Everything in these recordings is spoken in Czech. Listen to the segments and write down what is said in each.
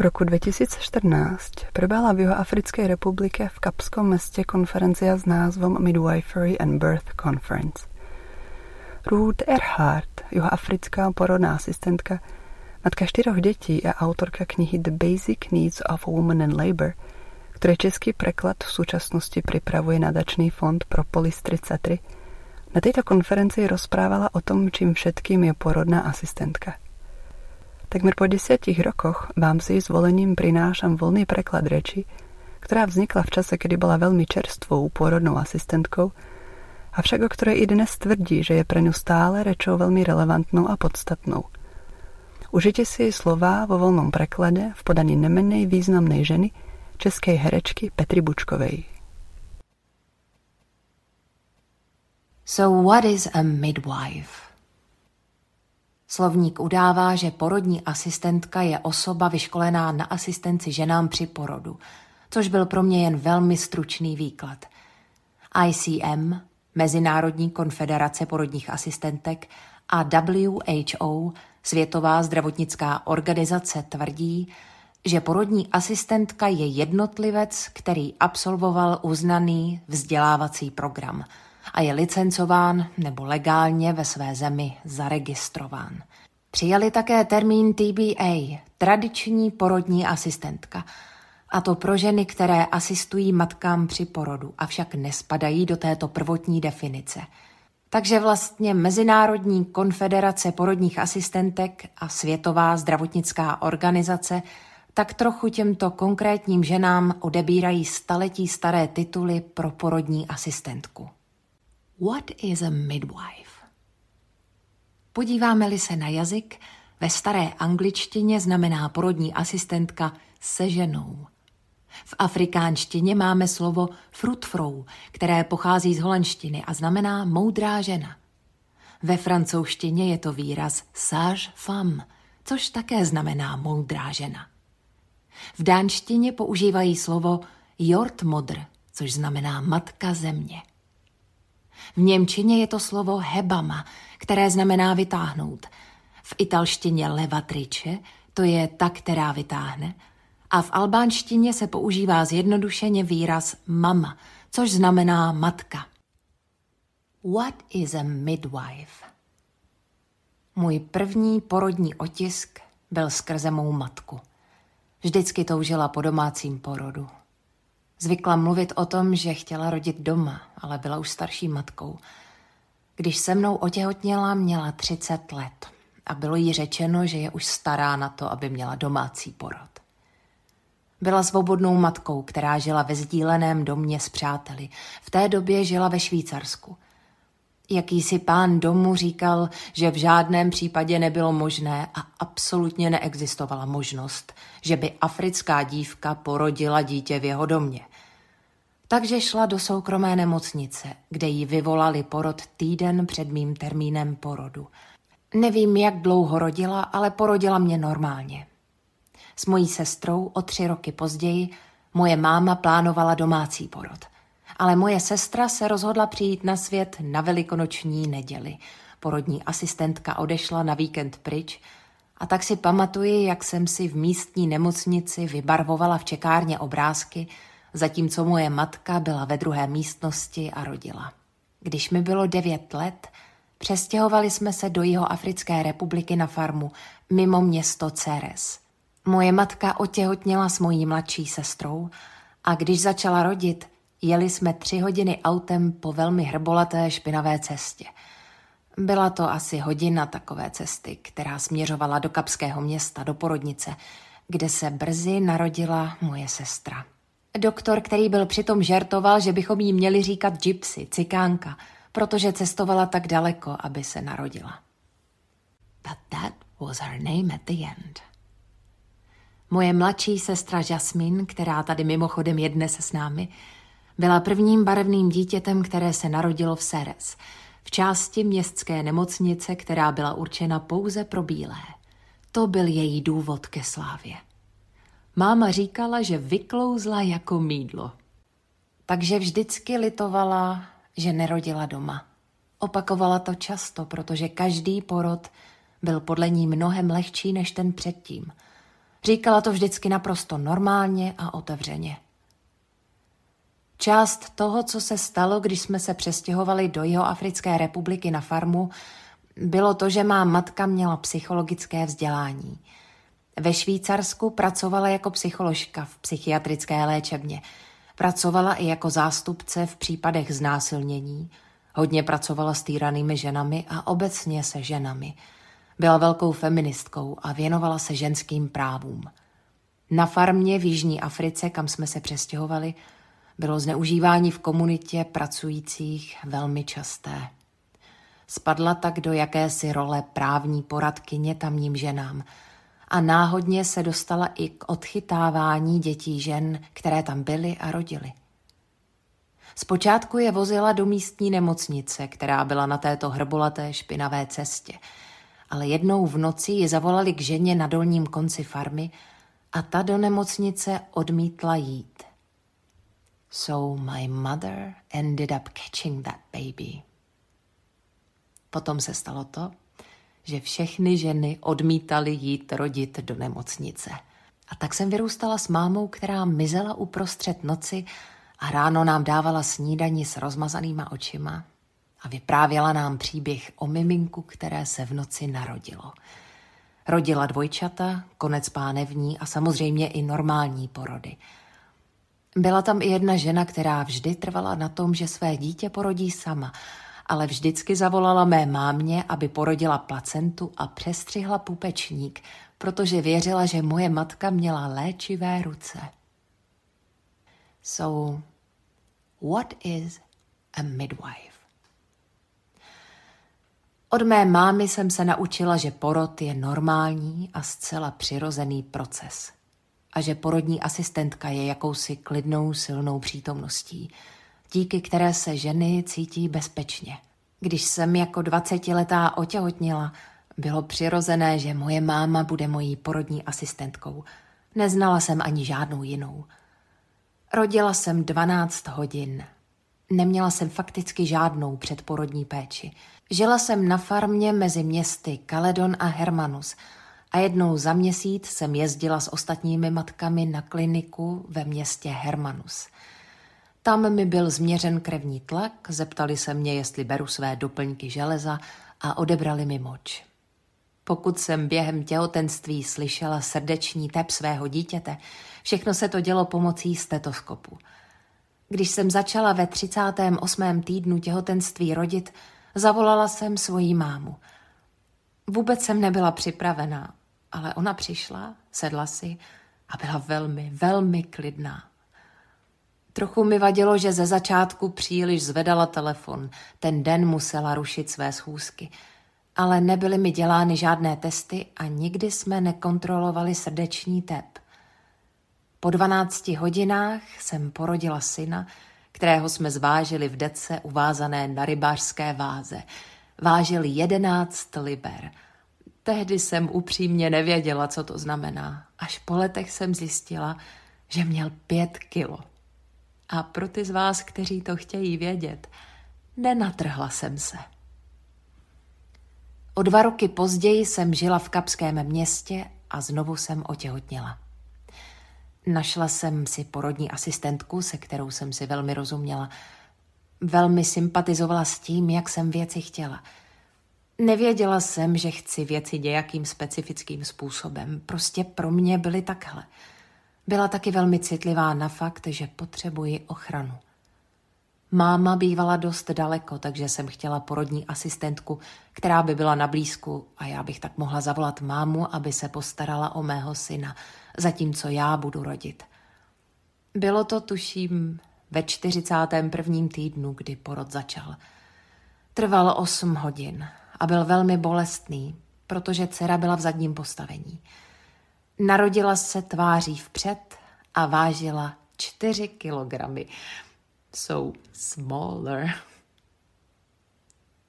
V roku 2014 prebehla v Jihoafrické republike v Kapskom městě konferencia s názvom Midwifery and Birth Conference. Ruth Erhardt, jihoafrická porodná asistentka, matka čtyřoch dětí a autorka knihy The Basic Needs of a Woman in Labor, které český preklad v současnosti připravuje nadačný fond pro Polis 33, na této konferenci rozprávala o tom, čím všetkým je porodná asistentka – Takmer po desiatich rokoch vám si zvolením prinášam voľný preklad reči, ktorá vznikla v čase, kedy bola veľmi čerstvou pôrodnou asistentkou, avšak o ktorej i dnes tvrdí, že je pre ňu stále rečou veľmi relevantnou a podstatnou. Užite si jej slová vo voľnom preklade v podaní nemenej významnej ženy, českej herečky Petry Bučkovej. So what is a midwife? Slovník udává, že porodní asistentka je osoba vyškolená na asistenci ženám při porodu, což byl pro mě jen velmi stručný výklad. ICM, Mezinárodní konfederace porodních asistentek, a WHO, Světová zdravotnická organizace, tvrdí, že porodní asistentka je jednotlivec, který absolvoval uznaný vzdělávací program – a je licencován nebo legálně ve své zemi zaregistrován. Přijali také termín TBA, tradiční porodní asistentka, a to pro ženy, které asistují matkám při porodu, avšak nespadají do této prvotní definice. Takže vlastně Mezinárodní konfederace porodních asistentek a Světová zdravotnická organizace tak trochu těmto konkrétním ženám odebírají staletí staré tituly pro porodní asistentku. What is a midwife? Podíváme-li se na jazyk, ve staré angličtině znamená porodní asistentka se ženou. V afrikánštině máme slovo frutfrou, které pochází z holandštiny a znamená moudrá žena. Ve francouzštině je to výraz sage femme, což také znamená moudrá žena. V dánštině používají slovo jortmodr, což znamená matka země. V Němčině je to slovo hebama, které znamená vytáhnout. V italštině levatrice, to je ta, která vytáhne. A v albánštině se používá zjednodušeně výraz mama, což znamená matka. What is a midwife? Můj první porodní otisk byl skrze mou matku. Vždycky toužila po domácím porodu. Zvykla mluvit o tom, že chtěla rodit doma, ale byla už starší matkou. Když se mnou otěhotněla, měla 30 let a bylo jí řečeno, že je už stará na to, aby měla domácí porod. Byla svobodnou matkou, která žila ve sdíleném domě s přáteli. V té době žila ve Švýcarsku. Jakýsi pán domu říkal, že v žádném případě nebylo možné a absolutně neexistovala možnost, že by africká dívka porodila dítě v jeho domě. Takže šla do soukromé nemocnice, kde ji vyvolali porod týden před mým termínem porodu. Nevím, jak dlouho rodila, ale porodila mě normálně. S mojí sestrou o tři roky později moje máma plánovala domácí porod. Ale moje sestra se rozhodla přijít na svět na velikonoční neděli. Porodní asistentka odešla na víkend pryč a tak si pamatuji, jak jsem si v místní nemocnici vybarvovala v čekárně obrázky – zatímco moje matka byla ve druhé místnosti a rodila. Když mi bylo devět let, přestěhovali jsme se do Jihoafrické republiky na farmu mimo město Ceres. Moje matka otěhotněla s mojí mladší sestrou a když začala rodit, jeli jsme tři hodiny autem po velmi hrbolaté špinavé cestě. Byla to asi hodina takové cesty, která směřovala do Kapského města, do porodnice, kde se brzy narodila moje sestra. Doktor, který byl přitom žertoval, že bychom jí měli říkat gypsy, cikánka, protože cestovala tak daleko, aby se narodila. But that was her name at the end. Moje mladší sestra Jasmine, která tady mimochodem je dnes s námi, byla prvním barevným dítětem, které se narodilo v Seres, v části městské nemocnice, která byla určena pouze pro bílé. To byl její důvod ke slávě. Máma říkala, že vyklouzla jako mídlo. Takže vždycky litovala, že nerodila doma. Opakovala to často, protože každý porod byl podle ní mnohem lehčí než ten předtím. Říkala to vždycky naprosto normálně a otevřeně. Část toho, co se stalo, když jsme se přestěhovali do jeho Africké republiky na farmu, bylo to, že má matka měla psychologické vzdělání. Ve Švýcarsku pracovala jako psycholožka v psychiatrické léčebně. Pracovala i jako zástupce v případech znásilnění. Hodně pracovala s týranými ženami a obecně se ženami. Byla velkou feministkou a věnovala se ženským právům. Na farmě v Jižní Africe, kam jsme se přestěhovali, bylo zneužívání v komunitě pracujících velmi časté. Spadla tak do jakési role právní poradkyně tamním ženám a náhodně se dostala i k odchytávání dětí žen, které tam byly a rodily. Zpočátku je vozila do místní nemocnice, která byla na této hrbolaté špinavé cestě, ale jednou v noci ji zavolali k ženě na dolním konci farmy a ta do nemocnice odmítla jít. So my mother ended up catching that baby. Potom se stalo to, že všechny ženy odmítaly jít rodit do nemocnice. A tak jsem vyrůstala s mámou, která mizela uprostřed noci a ráno nám dávala snídani s rozmazanýma očima a vyprávěla nám příběh o miminku, které se v noci narodilo. Rodila dvojčata, konec pánevní a samozřejmě i normální porody. Byla tam i jedna žena, která vždy trvala na tom, že své dítě porodí sama – ale vždycky zavolala mé mámě, aby porodila placentu a přestřihla pupečník, protože věřila, že moje matka měla léčivé ruce. So, what is a midwife? Od mé mámy jsem se naučila, že porod je normální a zcela přirozený proces a že porodní asistentka je jakousi klidnou, silnou přítomností, díky které se ženy cítí bezpečně. Když jsem jako dvacetiletá otěhotnila, bylo přirozené, že moje máma bude mojí porodní asistentkou. Neznala jsem ani žádnou jinou. Rodila jsem 12 hodin. Neměla jsem fakticky žádnou předporodní péči. Žila jsem na farmě mezi městy Kaledon a Hermanus a jednou za měsíc jsem jezdila s ostatními matkami na kliniku ve městě Hermanus – tam mi byl změřen krevní tlak, zeptali se mě, jestli beru své doplňky železa a odebrali mi moč. Pokud jsem během těhotenství slyšela srdeční tep svého dítěte, všechno se to dělo pomocí stetoskopu. Když jsem začala ve 38. týdnu těhotenství rodit, zavolala jsem svoji mámu. Vůbec jsem nebyla připravená, ale ona přišla, sedla si a byla velmi, velmi klidná. Trochu mi vadilo, že ze začátku příliš zvedala telefon. Ten den musela rušit své schůzky. Ale nebyly mi dělány žádné testy a nikdy jsme nekontrolovali srdeční tep. Po 12 hodinách jsem porodila syna, kterého jsme zvážili v dece uvázané na rybářské váze. Vážil 11 liber. Tehdy jsem upřímně nevěděla, co to znamená. Až po letech jsem zjistila, že měl pět kilo. A pro ty z vás, kteří to chtějí vědět, nenatrhla jsem se. O dva roky později jsem žila v Kapském městě a znovu jsem otěhotněla. Našla jsem si porodní asistentku, se kterou jsem si velmi rozuměla. Velmi sympatizovala s tím, jak jsem věci chtěla. Nevěděla jsem, že chci věci nějakým specifickým způsobem. Prostě pro mě byly takhle – byla taky velmi citlivá na fakt, že potřebuji ochranu. Máma bývala dost daleko, takže jsem chtěla porodní asistentku, která by byla na blízku a já bych tak mohla zavolat mámu, aby se postarala o mého syna, zatímco já budu rodit. Bylo to, tuším, ve 41. týdnu, kdy porod začal. Trval 8 hodin a byl velmi bolestný, protože dcera byla v zadním postavení – Narodila se tváří vpřed a vážila 4 kilogramy. So smaller.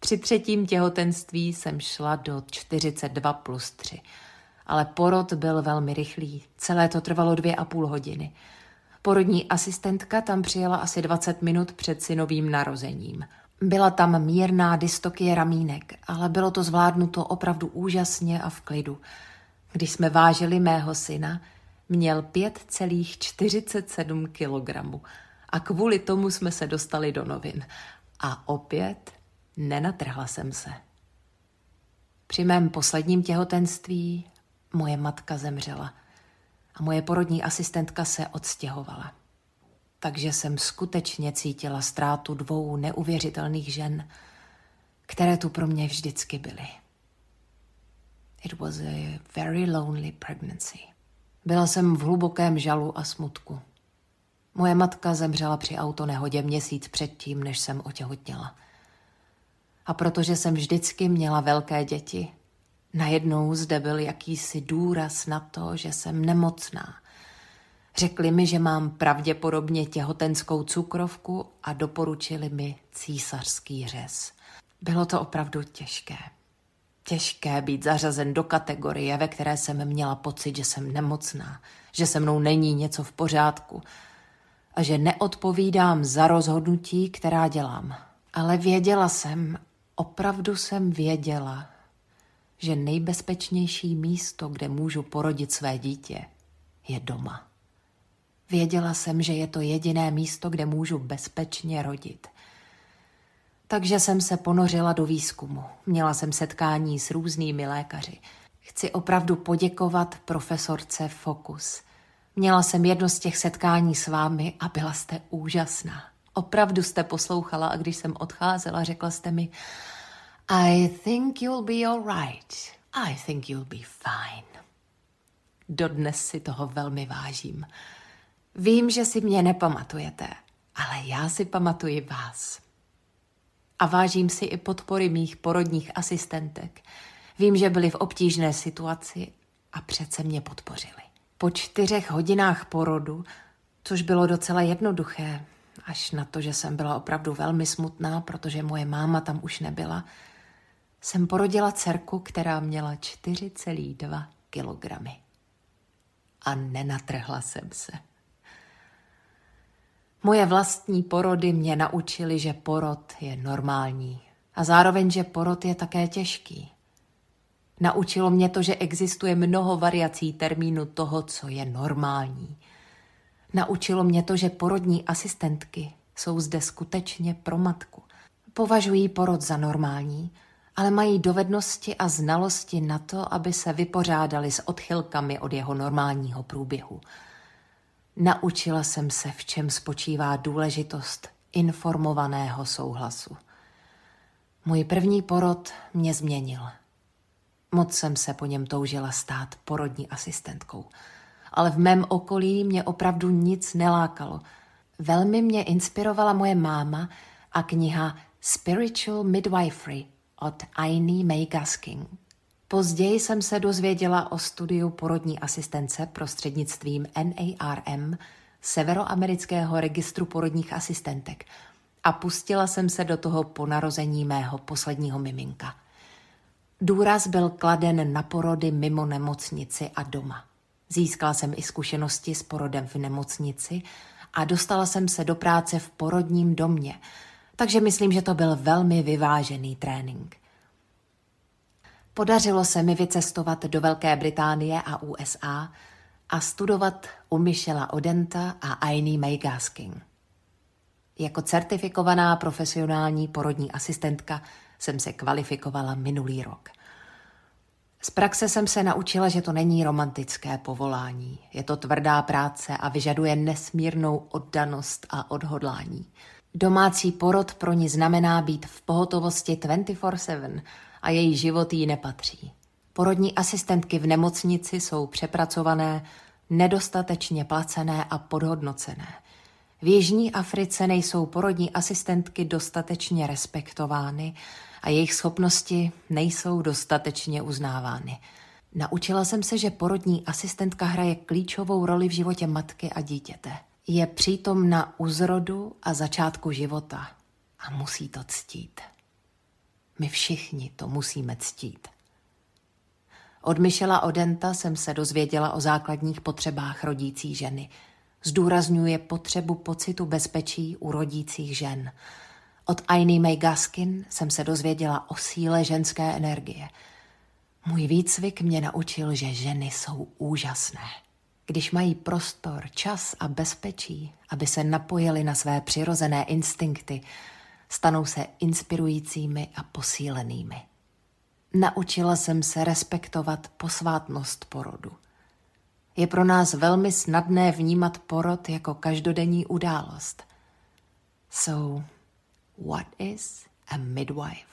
Při třetím těhotenství jsem šla do 42 plus 3, ale porod byl velmi rychlý. Celé to trvalo dvě a půl hodiny. Porodní asistentka tam přijela asi 20 minut před synovým narozením. Byla tam mírná dystokie ramínek, ale bylo to zvládnuto opravdu úžasně a v klidu. Když jsme vážili mého syna, měl 5,47 kg a kvůli tomu jsme se dostali do novin. A opět nenatrhla jsem se. Při mém posledním těhotenství moje matka zemřela a moje porodní asistentka se odstěhovala. Takže jsem skutečně cítila ztrátu dvou neuvěřitelných žen, které tu pro mě vždycky byly. It was a very lonely pregnancy. Byla jsem v hlubokém žalu a smutku. Moje matka zemřela při autonehodě měsíc předtím, než jsem otěhotněla. A protože jsem vždycky měla velké děti, najednou zde byl jakýsi důraz na to, že jsem nemocná. Řekli mi, že mám pravděpodobně těhotenskou cukrovku a doporučili mi císařský řez. Bylo to opravdu těžké. Těžké být zařazen do kategorie, ve které jsem měla pocit, že jsem nemocná, že se mnou není něco v pořádku a že neodpovídám za rozhodnutí, která dělám. Ale věděla jsem, opravdu jsem věděla, že nejbezpečnější místo, kde můžu porodit své dítě, je doma. Věděla jsem, že je to jediné místo, kde můžu bezpečně rodit. Takže jsem se ponořila do výzkumu. Měla jsem setkání s různými lékaři. Chci opravdu poděkovat profesorce Fokus. Měla jsem jedno z těch setkání s vámi a byla jste úžasná. Opravdu jste poslouchala a když jsem odcházela, řekla jste mi I think you'll be alright. I think you'll be fine. Dodnes si toho velmi vážím. Vím, že si mě nepamatujete, ale já si pamatuji vás a vážím si i podpory mých porodních asistentek. Vím, že byli v obtížné situaci a přece mě podpořili. Po čtyřech hodinách porodu, což bylo docela jednoduché, až na to, že jsem byla opravdu velmi smutná, protože moje máma tam už nebyla, jsem porodila dcerku, která měla 4,2 kilogramy. A nenatrhla jsem se. Moje vlastní porody mě naučily, že porod je normální a zároveň, že porod je také těžký. Naučilo mě to, že existuje mnoho variací termínu toho, co je normální. Naučilo mě to, že porodní asistentky jsou zde skutečně pro matku. Považují porod za normální, ale mají dovednosti a znalosti na to, aby se vypořádali s odchylkami od jeho normálního průběhu – Naučila jsem se, v čem spočívá důležitost informovaného souhlasu. Můj první porod mě změnil. Moc jsem se po něm toužila stát porodní asistentkou. Ale v mém okolí mě opravdu nic nelákalo. Velmi mě inspirovala moje máma a kniha Spiritual Midwifery od Aini May Gasking. Později jsem se dozvěděla o studiu porodní asistence prostřednictvím NARM, Severoamerického registru porodních asistentek, a pustila jsem se do toho po narození mého posledního miminka. Důraz byl kladen na porody mimo nemocnici a doma. Získala jsem i zkušenosti s porodem v nemocnici a dostala jsem se do práce v porodním domě, takže myslím, že to byl velmi vyvážený trénink. Podařilo se mi vycestovat do Velké Británie a USA a studovat u Michela Odenta a Aini May Gasking. Jako certifikovaná profesionální porodní asistentka jsem se kvalifikovala minulý rok. Z praxe jsem se naučila, že to není romantické povolání. Je to tvrdá práce a vyžaduje nesmírnou oddanost a odhodlání. Domácí porod pro ní znamená být v pohotovosti 24-7 a její život jí nepatří. Porodní asistentky v nemocnici jsou přepracované, nedostatečně placené a podhodnocené. V Jižní Africe nejsou porodní asistentky dostatečně respektovány a jejich schopnosti nejsou dostatečně uznávány. Naučila jsem se, že porodní asistentka hraje klíčovou roli v životě matky a dítěte. Je přítomna u zrodu a začátku života a musí to ctít. My všichni to musíme ctít. Od Michela Odenta jsem se dozvěděla o základních potřebách rodící ženy. Zdůrazňuje potřebu pocitu bezpečí u rodících žen. Od Ainy May Gaskin jsem se dozvěděla o síle ženské energie. Můj výcvik mě naučil, že ženy jsou úžasné. Když mají prostor, čas a bezpečí, aby se napojili na své přirozené instinkty, stanou se inspirujícími a posílenými. Naučila jsem se respektovat posvátnost porodu. Je pro nás velmi snadné vnímat porod jako každodenní událost. So, what is a midwife?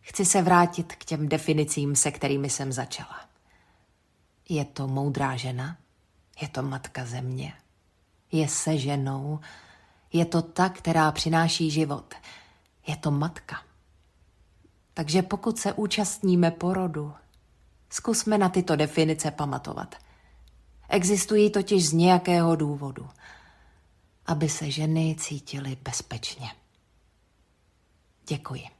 Chci se vrátit k těm definicím, se kterými jsem začala. Je to moudrá žena, je to matka země, je se ženou, je to ta, která přináší život, je to matka. Takže pokud se účastníme porodu, zkusme na tyto definice pamatovat. Existují totiž z nějakého důvodu, aby se ženy cítily bezpečně. Děkuji.